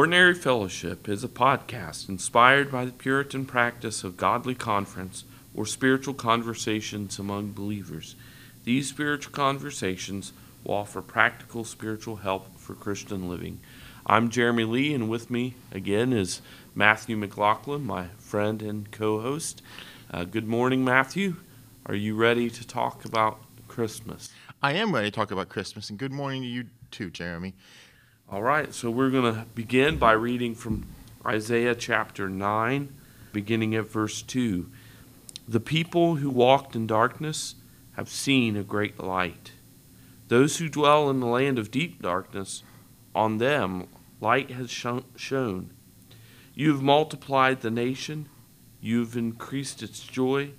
Ordinary Fellowship is a podcast inspired by the Puritan practice of godly conference or spiritual conversations among believers. These spiritual conversations will offer practical spiritual help for Christian living. I'm Jeremy Lee, and with me again is Matthew McLaughlin, my friend and co host. Uh, good morning, Matthew. Are you ready to talk about Christmas? I am ready to talk about Christmas, and good morning to you too, Jeremy. All right, so we're going to begin by reading from Isaiah chapter 9, beginning at verse 2. The people who walked in darkness have seen a great light. Those who dwell in the land of deep darkness, on them light has shone. You have multiplied the nation, you have increased its joy.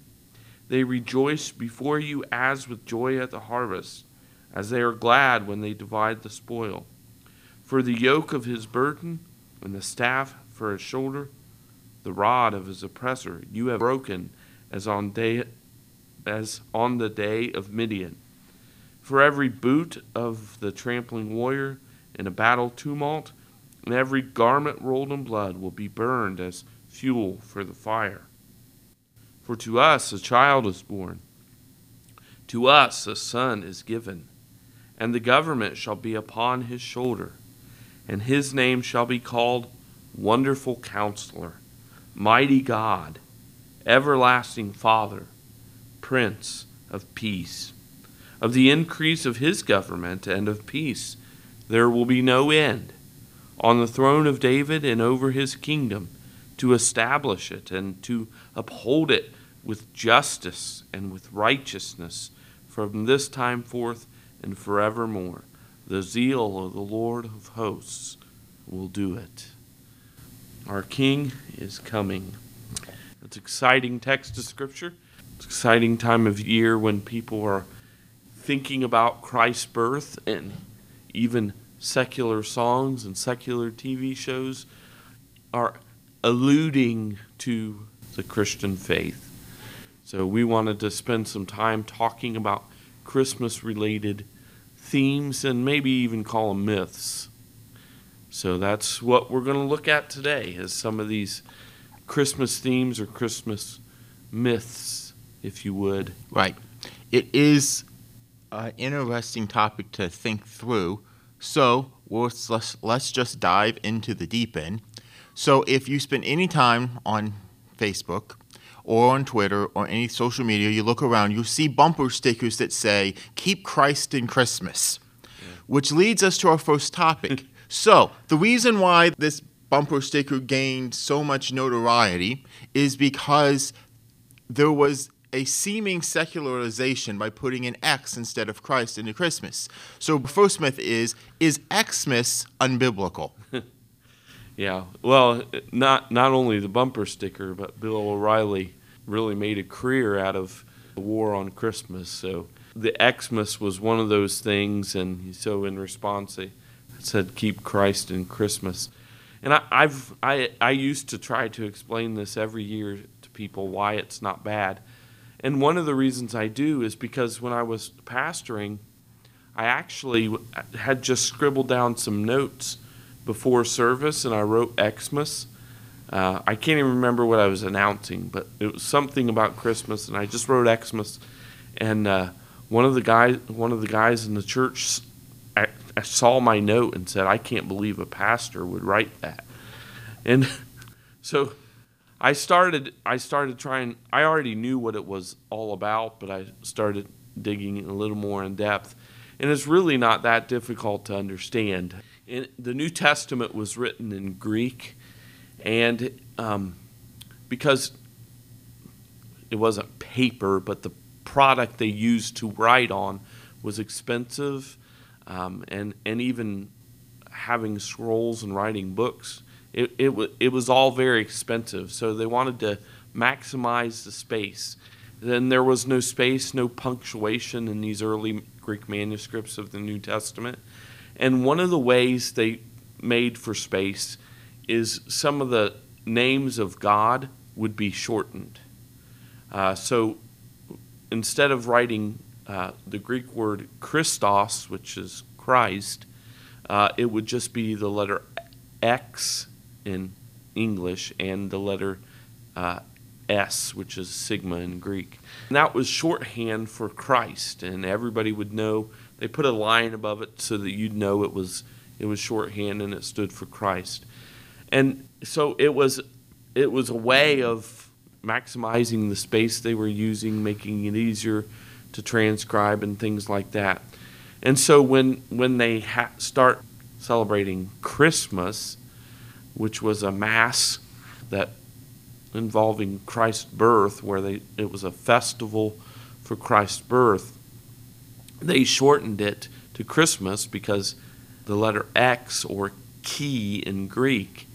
They rejoice before you as with joy at the harvest, as they are glad when they divide the spoil. For the yoke of his burden and the staff for his shoulder, the rod of his oppressor, you have broken as on day as on the day of Midian. For every boot of the trampling warrior in a battle tumult, and every garment rolled in blood will be burned as fuel for the fire. For to us a child is born, to us a son is given, and the government shall be upon his shoulder and his name shall be called Wonderful Counselor, Mighty God, Everlasting Father, Prince of Peace. Of the increase of his government and of peace there will be no end on the throne of David and over his kingdom to establish it and to uphold it with justice and with righteousness from this time forth and forevermore. The zeal of the Lord of hosts will do it. Our King is coming. It's exciting text of Scripture. It's exciting time of year when people are thinking about Christ's birth and even secular songs and secular TV shows are alluding to the Christian faith. So we wanted to spend some time talking about Christmas related themes and maybe even call them myths. So that's what we're going to look at today is some of these Christmas themes or Christmas myths, if you would. Right. It is an interesting topic to think through. So let's, let's just dive into the deep end. So if you spend any time on Facebook, or on Twitter or any social media, you look around, you see bumper stickers that say, Keep Christ in Christmas, yeah. which leads us to our first topic. so, the reason why this bumper sticker gained so much notoriety is because there was a seeming secularization by putting an X instead of Christ into Christmas. So, first myth is is Xmas unbiblical? Yeah, well, not not only the bumper sticker, but Bill O'Reilly really made a career out of the war on Christmas. So the Xmas was one of those things, and so in response, they said, "Keep Christ in Christmas." And I, I've I I used to try to explain this every year to people why it's not bad. And one of the reasons I do is because when I was pastoring, I actually had just scribbled down some notes before service and I wrote Xmas. Uh, I can't even remember what I was announcing, but it was something about Christmas, and I just wrote Xmas. And uh, one of the guys, one of the guys in the church, I, I saw my note and said, "I can't believe a pastor would write that." And so I started. I started trying. I already knew what it was all about, but I started digging a little more in depth, and it's really not that difficult to understand in, the New Testament was written in Greek, and um, because it wasn't paper, but the product they used to write on was expensive, um, and and even having scrolls and writing books, it it, w- it was all very expensive. So they wanted to maximize the space. Then there was no space, no punctuation in these early Greek manuscripts of the New Testament. And one of the ways they made for space is some of the names of God would be shortened. Uh, so instead of writing uh, the Greek word Christos, which is Christ, uh, it would just be the letter X in English and the letter uh, S, which is sigma in Greek. And that was shorthand for Christ, and everybody would know. They put a line above it so that you'd know it was it was shorthand and it stood for Christ. And so it was it was a way of maximizing the space they were using, making it easier to transcribe and things like that. And so when when they ha- start celebrating Christmas, which was a mass that involving Christ's birth, where they it was a festival for Christ's birth, they shortened it to Christmas because the letter X or chi in Greek,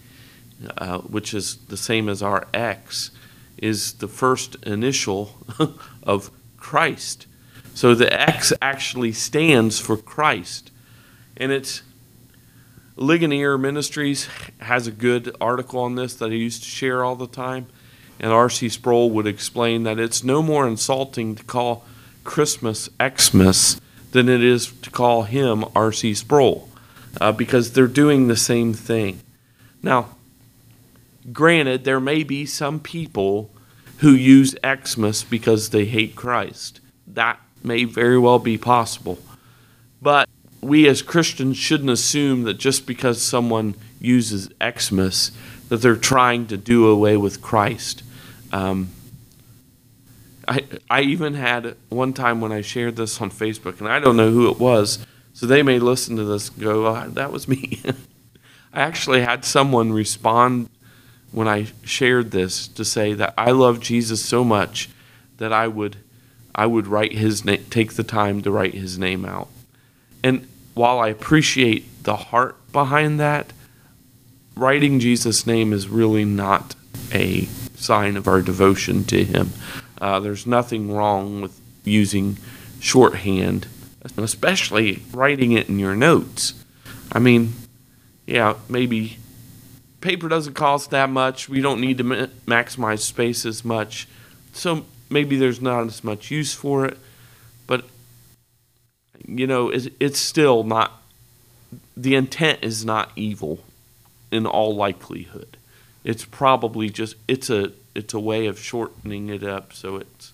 uh, which is the same as our X, is the first initial of Christ. So the X actually stands for Christ. And it's Ligonier Ministries has a good article on this that I used to share all the time. And R.C. Sproul would explain that it's no more insulting to call Christmas Xmas than it is to call him R.C. Sproul uh, because they're doing the same thing. Now, granted, there may be some people who use Xmas because they hate Christ. That may very well be possible. But we as Christians shouldn't assume that just because someone uses Xmas that they're trying to do away with Christ. Um, I, I even had one time when I shared this on Facebook, and I don't know who it was, so they may listen to this and go, oh, that was me. I actually had someone respond when I shared this to say that I love Jesus so much that I would I would write his name take the time to write his name out. And while I appreciate the heart behind that, writing Jesus' name is really not a sign of our devotion to him. Uh, there's nothing wrong with using shorthand, especially writing it in your notes. I mean, yeah, maybe paper doesn't cost that much. We don't need to ma- maximize space as much. So maybe there's not as much use for it. But, you know, it's, it's still not, the intent is not evil in all likelihood. It's probably just, it's a, it's a way of shortening it up so it's,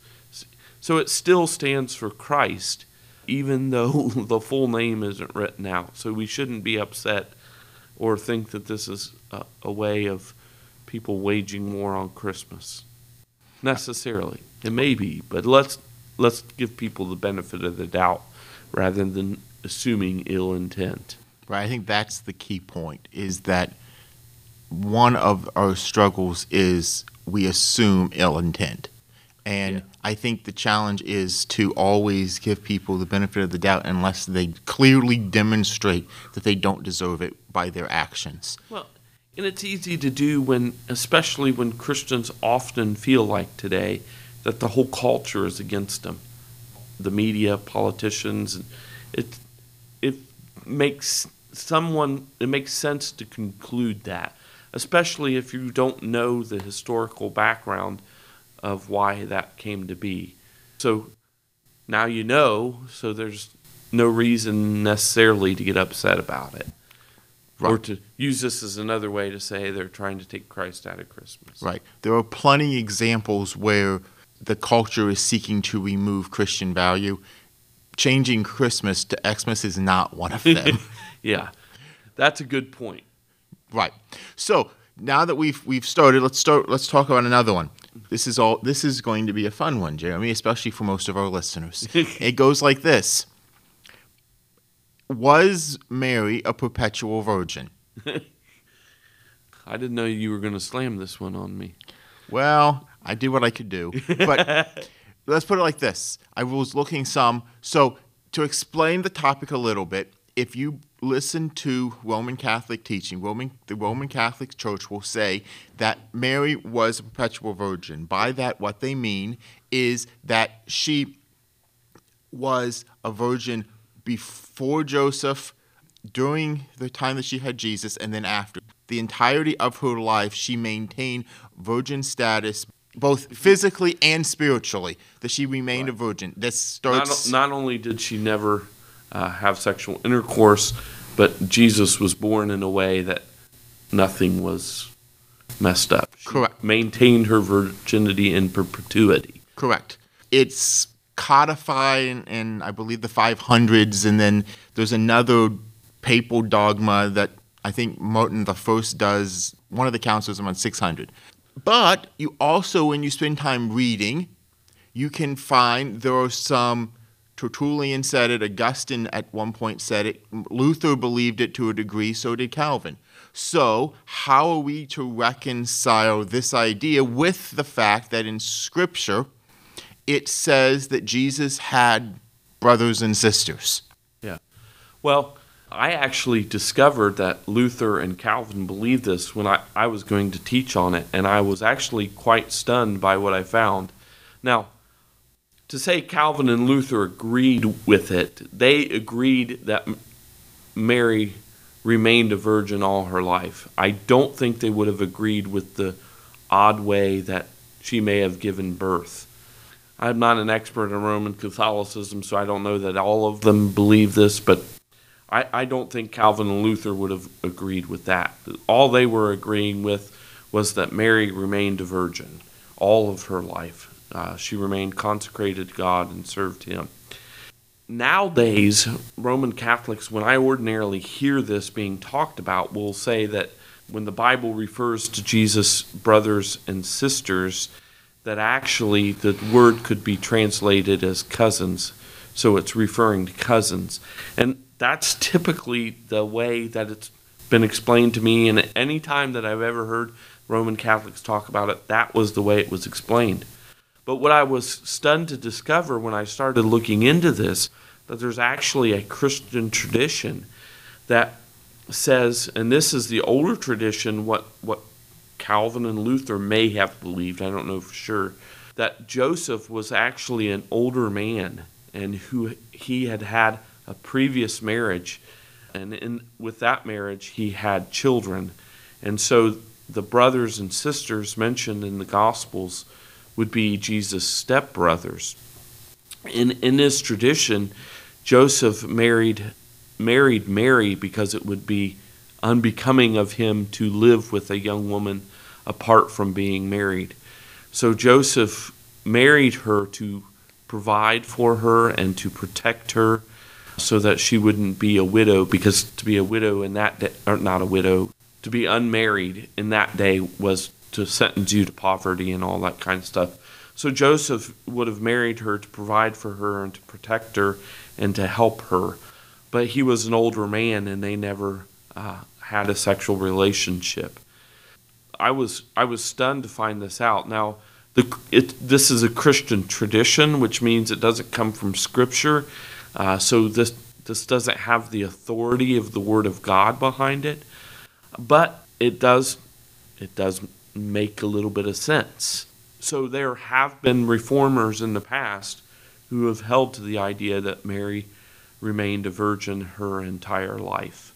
so it still stands for Christ, even though the full name isn't written out. So we shouldn't be upset or think that this is a, a way of people waging war on Christmas. Necessarily, it may be, but let's let's give people the benefit of the doubt rather than assuming ill intent. Right. I think that's the key point. Is that one of our struggles is we assume ill intent. And Yeah. I think the challenge is to always give people the benefit of the doubt unless they clearly demonstrate that they don't deserve it by their actions. Well, and it's easy to do when, especially when Christians often feel like today that the whole culture is against them. The media, politicians, it it makes someone it makes sense to conclude that, especially if you don't know the historical background of why that came to be. So now you know, so there's no reason necessarily to get upset about it. Or to use this as another way to say they're trying to take Christ out of Christmas. Right. There are plenty examples where the culture is seeking to remove Christian value. Changing Christmas to Xmas is not one of them. Yeah. That's a good point. Right. So now that we've we've started, let's start. Let's talk about another one. This is all. This is going to be a fun one, Jeremy, especially for most of our listeners. it goes like this: Was Mary a perpetual virgin? I didn't know you were going to slam this one on me. Well, I did what I could do. But let's put it like this. I was looking some. So, to explain the topic a little bit, if you listen to Roman Catholic teaching, Roman, the Roman Catholic Church will say that Mary was a perpetual virgin. By that, what they mean is that she was a virgin before Joseph, during the time that she had Jesus, and then after. The entirety of her life, she maintained virgin status, both physically and spiritually, that she remained a virgin. This Not, starts. not only did she never uh, have sexual intercourse, but Jesus was born in a way that nothing was messed up. She Correct. Maintained her virginity in perpetuity. Correct. It's codified in, in, I believe, the 500s, and then there's another papal dogma that I think Martin the First does. One of the councils around 600. But you also, when you spend time reading, you can find there are some. Tertullian said it. Augustine at one point said it. Luther believed it to a degree. So did Calvin. So, how are we to reconcile this idea with the fact that in Scripture it says that Jesus had brothers and sisters? Yeah. Well, I actually discovered that Luther and Calvin believed this when I, I was going to teach on it, and I was actually quite stunned by what I found. Now, to say Calvin and Luther agreed with it, they agreed that Mary remained a virgin all her life. I don't think they would have agreed with the odd way that she may have given birth. I'm not an expert in Roman Catholicism, so I don't know that all of them believe this, but I, I don't think Calvin and Luther would have agreed with that. All they were agreeing with was that Mary remained a virgin all of her life. Uh, she remained consecrated to God and served Him. Nowadays, Roman Catholics, when I ordinarily hear this being talked about, will say that when the Bible refers to Jesus' brothers and sisters, that actually the word could be translated as cousins. So it's referring to cousins. And that's typically the way that it's been explained to me. And any time that I've ever heard Roman Catholics talk about it, that was the way it was explained. But what I was stunned to discover when I started looking into this, that there's actually a Christian tradition that says, and this is the older tradition, what, what Calvin and Luther may have believed, I don't know for sure, that Joseph was actually an older man and who he had had a previous marriage. And in, with that marriage, he had children. And so the brothers and sisters mentioned in the Gospels would be Jesus' stepbrothers. In, in this tradition, Joseph married, married Mary because it would be unbecoming of him to live with a young woman apart from being married. So Joseph married her to provide for her and to protect her so that she wouldn't be a widow because to be a widow in that day, or not a widow, to be unmarried in that day was to sentence you to poverty and all that kind of stuff. So Joseph would have married her to provide for her and to protect her and to help her. But he was an older man and they never uh, had a sexual relationship. I was I was stunned to find this out. Now, the, it, this is a Christian tradition, which means it doesn't come from Scripture. Uh, so this this doesn't have the authority of the Word of God behind it, but it does it does make a little bit of sense. So there have been reformers in the past who have held to the idea that Mary remained a virgin her entire life,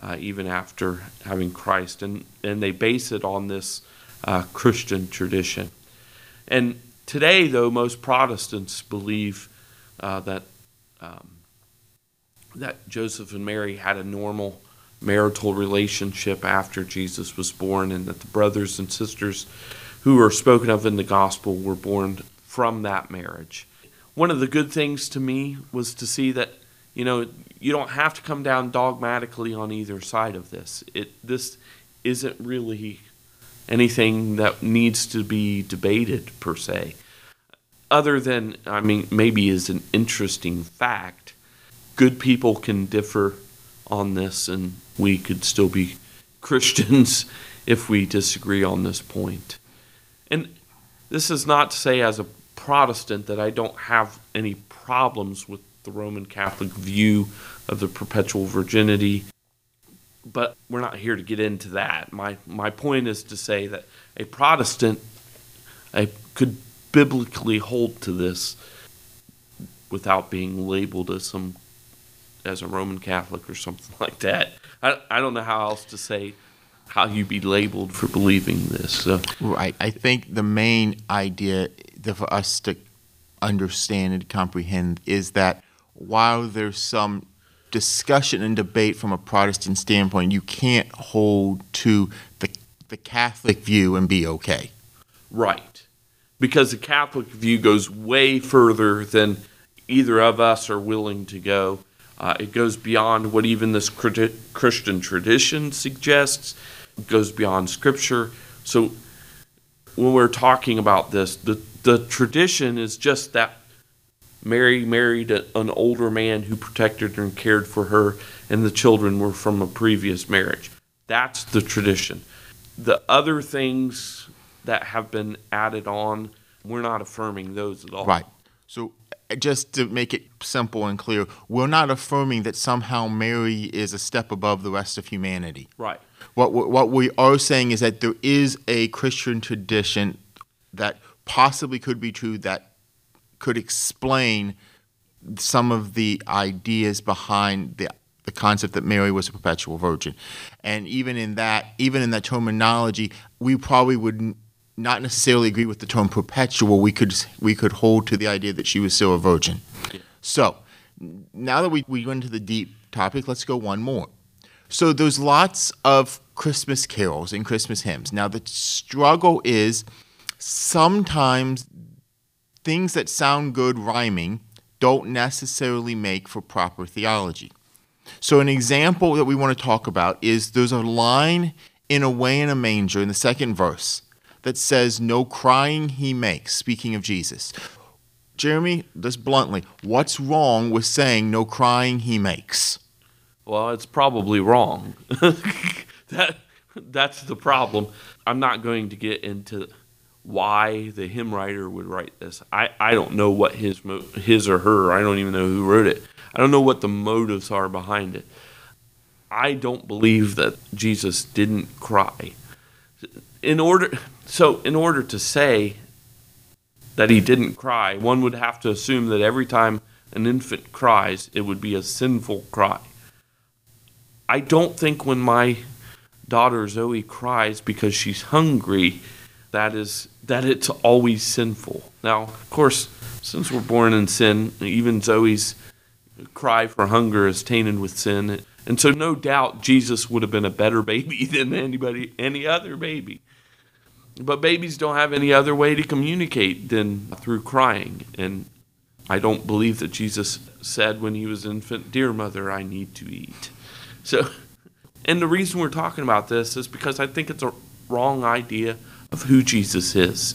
uh, even after having Christ, and and they base it on this uh, Christian tradition. And today, though, most Protestants believe uh, that um, that Joseph and Mary had a normal marital relationship after Jesus was born, and that the brothers and sisters who are spoken of in the gospel were born from that marriage. One of the good things to me was to see that you know you don't have to come down dogmatically on either side of this. It this isn't really anything that needs to be debated per se. Other than, I mean, maybe is an interesting fact. Good people can differ on this, and we could still be Christians if we disagree on this point. And this is not to say, as a Protestant, that I don't have any problems with the Roman Catholic view of the perpetual virginity but we're not here to get into that. My my point is to say that a Protestant I could biblically hold to this without being labeled as some as a Roman Catholic or something like that. I, I don't know how else to say how you be labeled for believing this. So. Right. I think the main idea for us to understand and comprehend is that while there's some discussion and debate from a Protestant standpoint. You can't hold to the the Catholic view and be okay. Right. Because the Catholic view goes way further than either of us are willing to go. Uh, it goes beyond what even this Christian tradition suggests, it goes beyond Scripture. So when we're talking about this, the, the tradition is just that Mary married an older man who protected her and cared for her, and the children were from a previous marriage. That's the tradition. The other things that have been added on, we're not affirming those at all. Right. So just to make it simple and clear, we're not affirming that somehow Mary is a step above the rest of humanity. Right. What what we are saying is that there is a Christian tradition that possibly could be true that could explain some of the ideas behind the the concept that Mary was a perpetual virgin. And even in that, even in that terminology, we probably would not necessarily agree with the term perpetual. We could we could hold to the idea that she was still a virgin. Yeah. So now that we, we went into the deep topic, let's go one more. So there's lots of Christmas carols and Christmas hymns. Now the struggle is sometimes things that sound good rhyming don't necessarily make for proper theology. So, an example that we want to talk about is there's a line in Away in a Manger in the second verse that says, No crying he makes, speaking of Jesus. Jeremy, just bluntly, what's wrong with saying no crying he makes? Well, it's probably wrong. that that's the problem. I'm not going to get into why the hymn writer would write this. I, I don't know what his his or her. I don't even know who wrote it. I don't know what the motives are behind it. I don't believe that Jesus didn't cry. In order so in order to say that he didn't cry, one would have to assume that every time an infant cries, it would be a sinful cry. I don't think when my daughter Zoe cries because she's hungry, that is that it's always sinful. Now, of course, since we're born in sin, even Zoe's cry for hunger is tainted with sin. And so no doubt Jesus would have been a better baby than anybody any other baby. But babies don't have any other way to communicate than through crying. And I don't believe that Jesus said when he was infant, Dear mother, I need to eat. So and the reason we're talking about this is because I think it's a wrong idea of who Jesus is.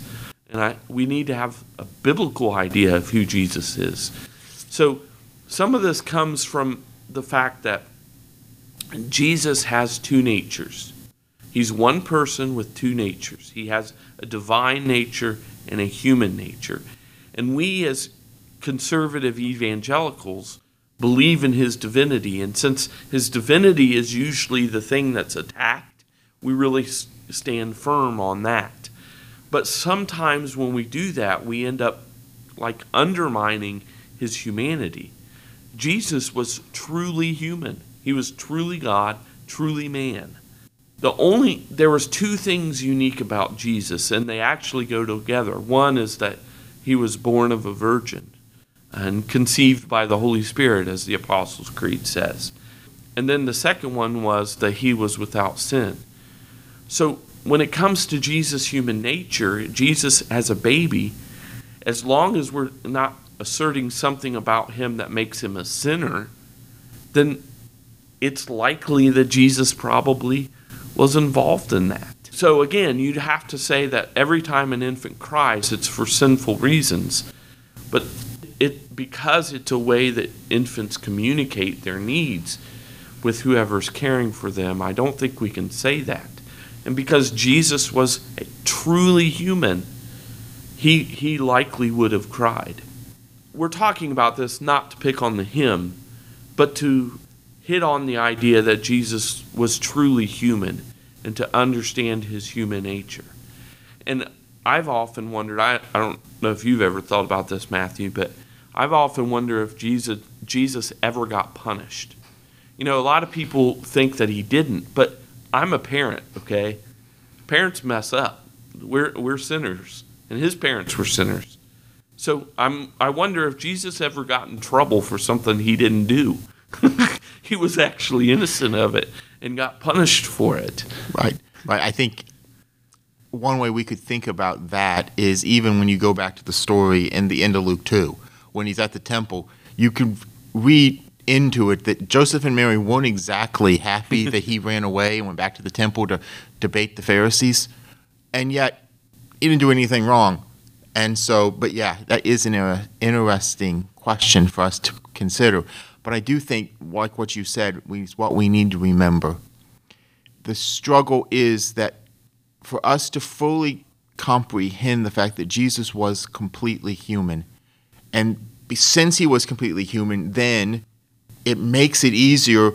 And I, we need to have a biblical idea of who Jesus is. So some of this comes from the fact that Jesus has two natures. He's one person with two natures. He has a divine nature and a human nature. And we, as conservative evangelicals, believe in his divinity. And since his divinity is usually the thing that's attacked, we really stand firm on that. But sometimes when we do that, we end up like undermining his humanity. Jesus was truly human. He was truly God, truly man. The only there was two things unique about Jesus and they actually go together. One is that he was born of a virgin and conceived by the Holy Spirit as the Apostles' Creed says. And then the second one was that he was without sin. So when it comes to Jesus' human nature, Jesus as a baby, as long as we're not asserting something about him that makes him a sinner, then it's likely that Jesus probably was involved in that. So again, you'd have to say that every time an infant cries, it's for sinful reasons. But it because it's a way that infants communicate their needs with whoever's caring for them, I don't think we can say that. And because Jesus was truly human, he, he likely would have cried. We're talking about this not to pick on the hymn, but to hit on the idea that Jesus was truly human and to understand his human nature. And I've often wondered, I, I don't know if you've ever thought about this, Matthew, but I've often wondered if Jesus, Jesus ever got punished. You know, a lot of people think that he didn't, but I'm a parent, okay? Parents mess up. We're, we're sinners, and his parents were sinners. So I'm, I wonder if Jesus ever got in trouble for something he didn't do. he was actually innocent of it and got punished for it. Right. Right. I think one way we could think about that is even when you go back to the story in the end of Luke 2, when he's at the temple, you can read into it that Joseph and Mary weren't exactly happy that he ran away and went back to the temple to debate the Pharisees. And yet, he didn't do anything wrong. And so, but yeah, that is an interesting question for us to consider. But I do think, like what you said, we, what we need to remember. The struggle is that for us to fully comprehend the fact that Jesus was completely human, and since he was completely human, then it makes it easier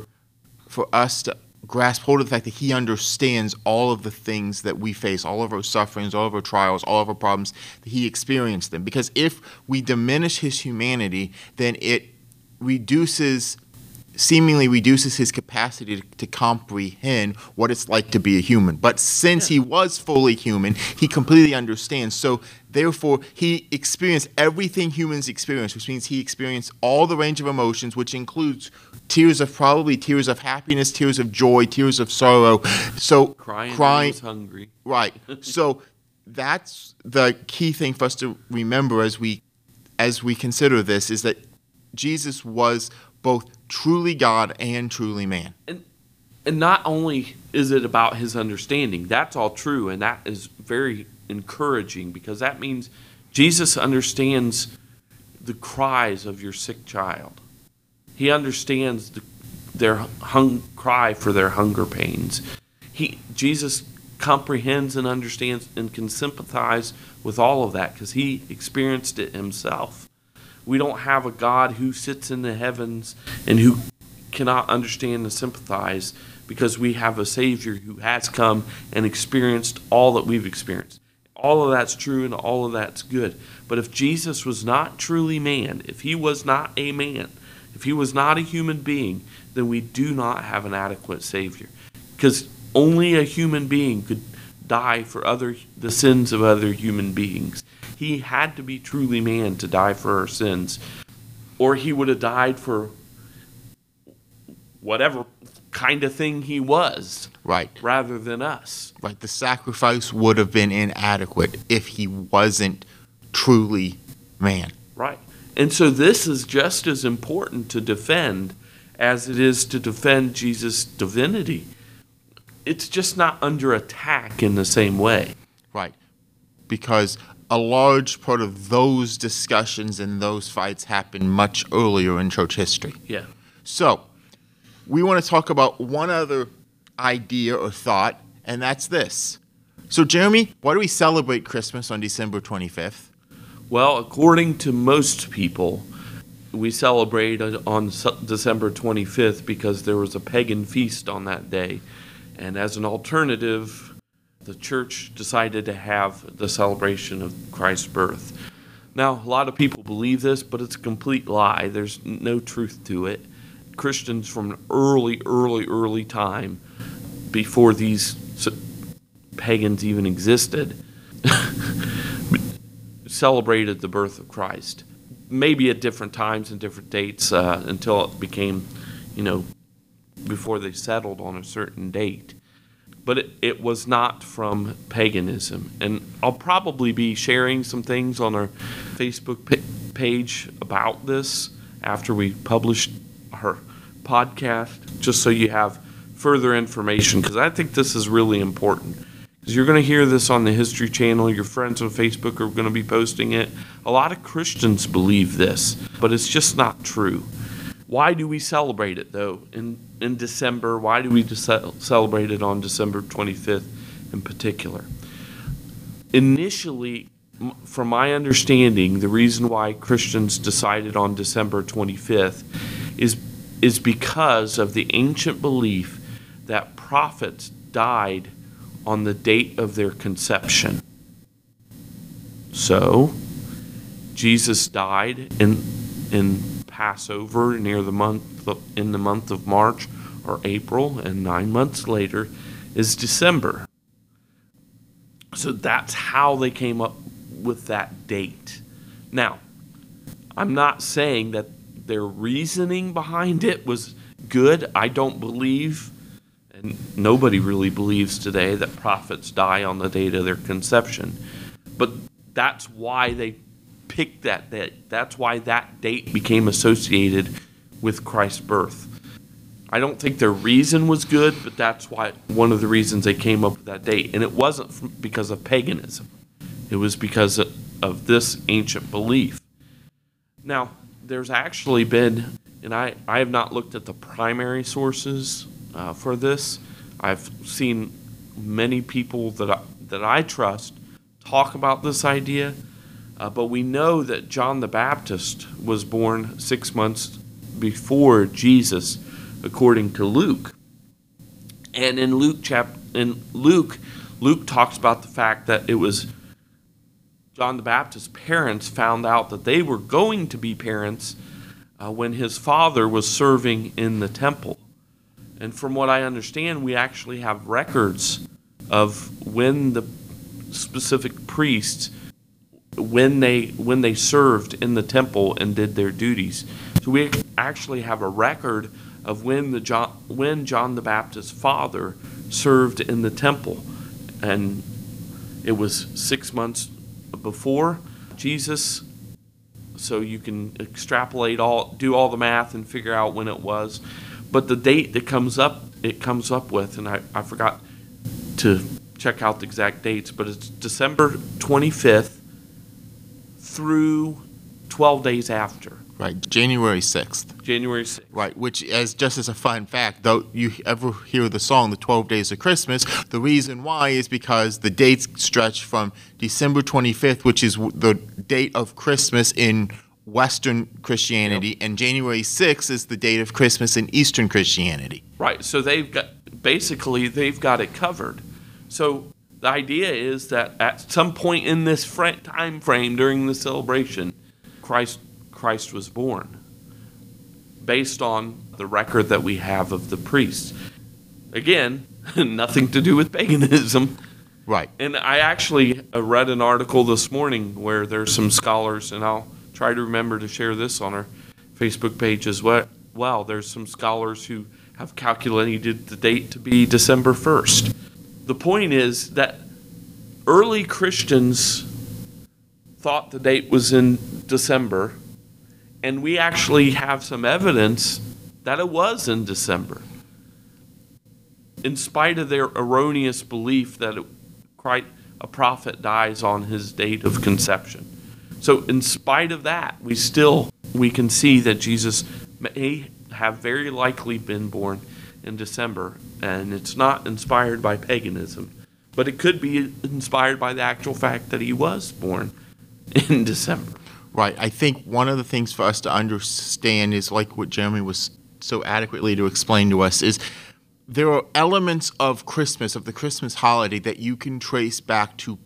for us to grasp hold of the fact that he understands all of the things that we face, all of our sufferings, all of our trials, all of our problems, that he experienced them. Because if we diminish his humanity, then it reduces seemingly reduces his capacity to, to, comprehend what it's like to be a human. But since he was fully human, he completely understands. So therefore, he experienced everything humans experience, which means he experienced all the range of emotions, which includes tears of probably tears of happiness, tears of joy, tears of sorrow. So crying, crying hungry. Right. so that's the key thing for us to remember as we as we consider this is that Jesus was both truly God and truly man. And and not only is it about his understanding, that's all true and that is very encouraging because that means Jesus understands the cries of your sick child. He understands the, their hung, cry for their hunger pains. He Jesus comprehends and understands and can sympathize with all of that because he experienced it himself. We don't have a God who sits in the heavens and who cannot understand and sympathize because we have a Savior who has come and experienced all that we've experienced. All of that's true and all of that's good. But if Jesus was not truly man, if he was not a man, if he was not a human being, then we do not have an adequate Savior. Because only a human being could die for other the sins of other human beings. He had to be truly man to die for our sins, or he would have died for whatever kind of thing he was. Right. Rather than us. Right. The sacrifice would have been inadequate if he wasn't truly man. Right. And so this is just as important to defend as it is to defend Jesus' divinity. It's just not under attack in the same way. Right. Because a large part of those discussions and those fights happened much earlier in church history. Yeah. So, we want to talk about one other idea or thought, and that's this. So, Jeremy, why do we celebrate Christmas on December 25th? Well, according to most people, we celebrate on December 25th because there was a pagan feast on that day. And as an alternative, the church decided to have the celebration of Christ's birth. Now, a lot of people believe this, but it's a complete lie. There's no truth to it. Christians from an early, early, early time, before these pagans even existed, celebrated the birth of Christ. Maybe at different times and different dates uh, until it became, you know, before they settled on a certain date. But it, it was not from paganism. And I'll probably be sharing some things on our Facebook page about this after we publish our podcast, just so you have further information, because I think this is really important. Because you're going to hear this on the History Channel, your friends on Facebook are going to be posting it. A lot of Christians believe this, but it's just not true. Why do we celebrate it though in in December? Why do we celebrate it on December 25th in particular? Initially, from my understanding, the reason why Christians decided on December 25th is is because of the ancient belief that prophets died on the date of their conception. So, Jesus died in in Passover near the month in the month of March or April, and nine months later is December. So that's how they came up with that date. Now, I'm not saying that their reasoning behind it was good. I don't believe, and nobody really believes today, that prophets die on the date of their conception. But that's why they picked that date. That's why that date became associated with Christ's birth. I don't think their reason was good, but that's why one of the reasons they came up with that date. And it wasn't because of paganism. It was because of this ancient belief. Now, there's actually been, and I, I have not looked at the primary sources uh, for this. I've seen many people that I, that I trust talk about this idea, uh, but we know that John the Baptist was born six months before Jesus, according to Luke. And in Luke chap in Luke, Luke talks about the fact that it was John the Baptist's parents found out that they were going to be parents uh, when his father was serving in the temple. And from what I understand, we actually have records of when the specific priests when they when they served in the temple and did their duties. So we actually have a record of when the John, when John the Baptist's father served in the temple, and it was six months before Jesus. So you can extrapolate all, do all the math, and figure out when it was. But the date that comes up, it comes up with, and I, I forgot to check out the exact dates, but it's December 25th through 12 days after. Right, January 6th. January 6th. Right, which, as just as a fun fact, though you ever hear the song "The Twelve Days of Christmas," the reason why is because the dates stretch from December 25th, which is the date of Christmas in Western Christianity, yep. and January 6th is the date of Christmas in Eastern Christianity. Right, so they've got basically they've got it covered. So the idea is that at some point in this time frame during the celebration, Christ Christ was born, based on the record that we have of the priests. Again, nothing to do with paganism. Right. And I actually uh, read an article this morning where there's some scholars, and I'll try to remember to share this on our Facebook page as well. Well, there's some scholars who have calculated the date to be December 1st. The point is that early Christians thought the date was in December and we actually have some evidence that it was in December. In spite of their erroneous belief that it, a prophet dies on his date of conception. So in spite of that, we still we can see that Jesus may have very likely been born in December, and it's not inspired by paganism, but it could be inspired by the actual fact that he was born in December. Right. I think one of the things for us to understand is like what Jeremy was so adequately to explain to us is there are elements of Christmas, of the Christmas holiday, that you can trace back to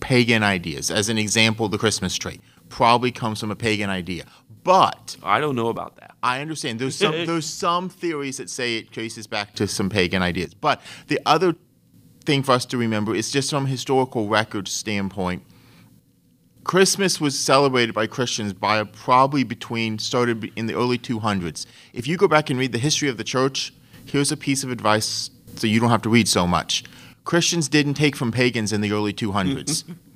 pagan ideas. As an example, the Christmas tree probably comes from a pagan idea. But I don't know about that. I understand. There's some there's some theories that say it traces back to some pagan ideas. But the other thing for us to remember is just from a historical record standpoint Christmas was celebrated by Christians by probably between started in the early 200s. If you go back and read the history of the church, here's a piece of advice so you don't have to read so much. Christians didn't take from pagans in the early 200s.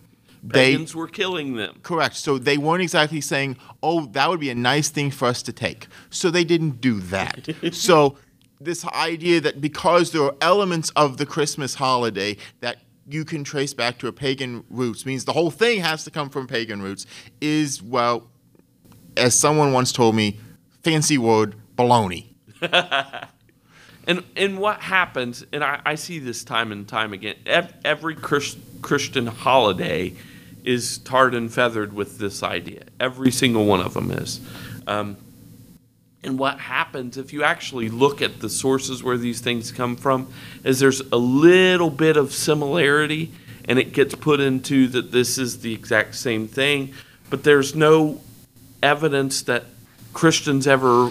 pagans they, were killing them. Correct. So they weren't exactly saying, "Oh, that would be a nice thing for us to take." So they didn't do that. so this idea that because there are elements of the Christmas holiday that you can trace back to a pagan roots means the whole thing has to come from pagan roots is well as someone once told me fancy word baloney and and what happens and I, I see this time and time again every Christ, christian holiday is tarred and feathered with this idea every single one of them is um, and what happens if you actually look at the sources where these things come from is there's a little bit of similarity and it gets put into that this is the exact same thing, but there's no evidence that Christians ever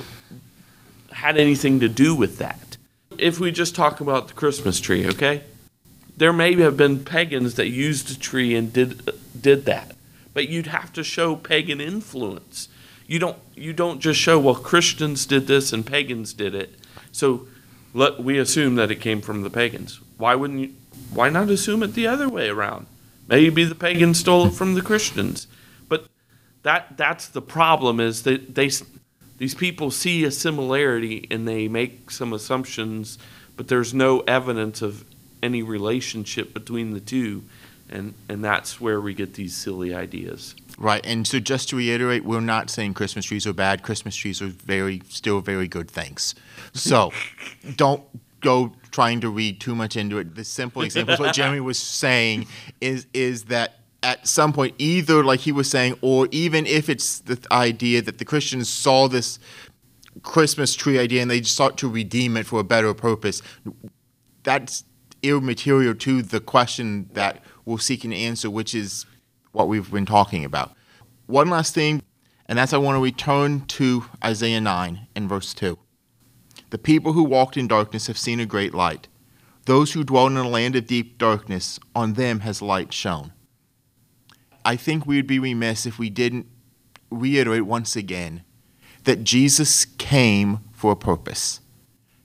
had anything to do with that. If we just talk about the Christmas tree, okay? There may have been pagans that used a tree and did did that. But you'd have to show pagan influence you don't you don't just show well Christians did this and pagans did it. So let we assume that it came from the pagans. Why wouldn't you why not assume it the other way around? Maybe the pagans stole it from the Christians. But that that's the problem is that they these people see a similarity and they make some assumptions, but there's no evidence of any relationship between the two. And, and that's where we get these silly ideas. Right, and so just to reiterate, we're not saying Christmas trees are bad. Christmas trees are very, still very good things. So, don't go trying to read too much into it. The simple example, what Jeremy was saying, is is that at some point, either like he was saying, or even if it's the idea that the Christians saw this Christmas tree idea and they sought to redeem it for a better purpose, that's immaterial to the question that we're seeking to answer, which is what we've been talking about. One last thing, and that's I want to return to Isaiah 9 and verse 2. The people who walked in darkness have seen a great light. Those who dwell in a land of deep darkness, on them has light shone. I think we would be remiss if we didn't reiterate once again that Jesus came for a purpose.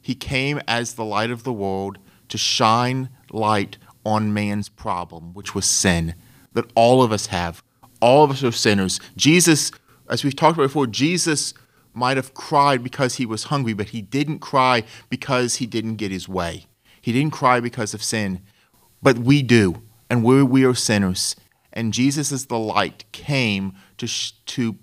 He came as the light of the world to shine light on man's problem, which was sin, that all of us have. All of us are sinners. Jesus, as we've talked about before, Jesus might have cried because he was hungry, but he didn't cry because he didn't get his way. He didn't cry because of sin. But we do, and we we are sinners. And Jesus, as the light, came to, sh- to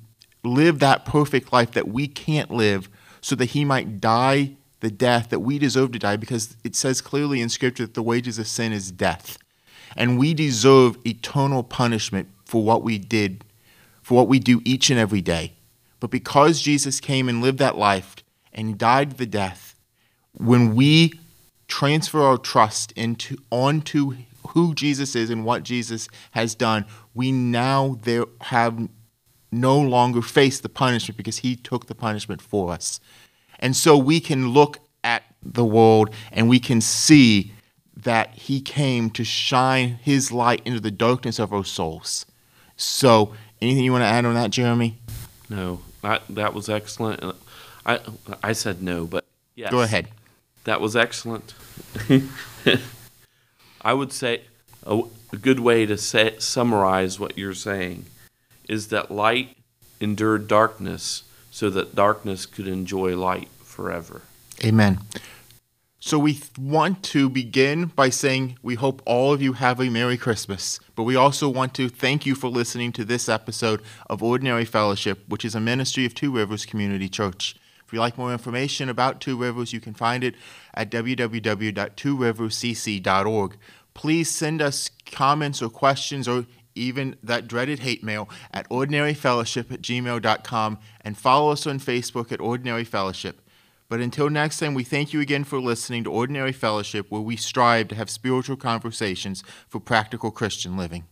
live that perfect life that we can't live so that he might die the death that we deserve to die because it says clearly in Scripture that the wages of sin is death. And we deserve eternal punishment for what we did, for what we do each and every day. But because Jesus came and lived that life and died the death, when we transfer our trust into onto who Jesus is and what Jesus has done, we now there have no longer face the punishment because he took the punishment for us. And so we can look at the world and we can see that he came to shine his light into the darkness of our souls. So, anything you want to add on that, Jeremy? No, that that was excellent. Uh, I I said no, but yes. Go ahead. That was excellent. I would say a, a good way to say, summarize what you're saying is that light endured darkness so that darkness could enjoy light forever. Amen. So we want to begin by saying we hope all of you have a Merry Christmas, but we also want to thank you for listening to this episode of Ordinary Fellowship, which is a ministry of Two Rivers Community Church. If you'd like more information about Two Rivers, you can find it at www.tworiverscc.org. Please send us comments or questions or even that dreaded hate mail at ordinaryfellowship at gmail.com and follow us on Facebook at Ordinary Fellowship. But until next time, we thank you again for listening to Ordinary Fellowship, where we strive to have spiritual conversations for practical Christian living.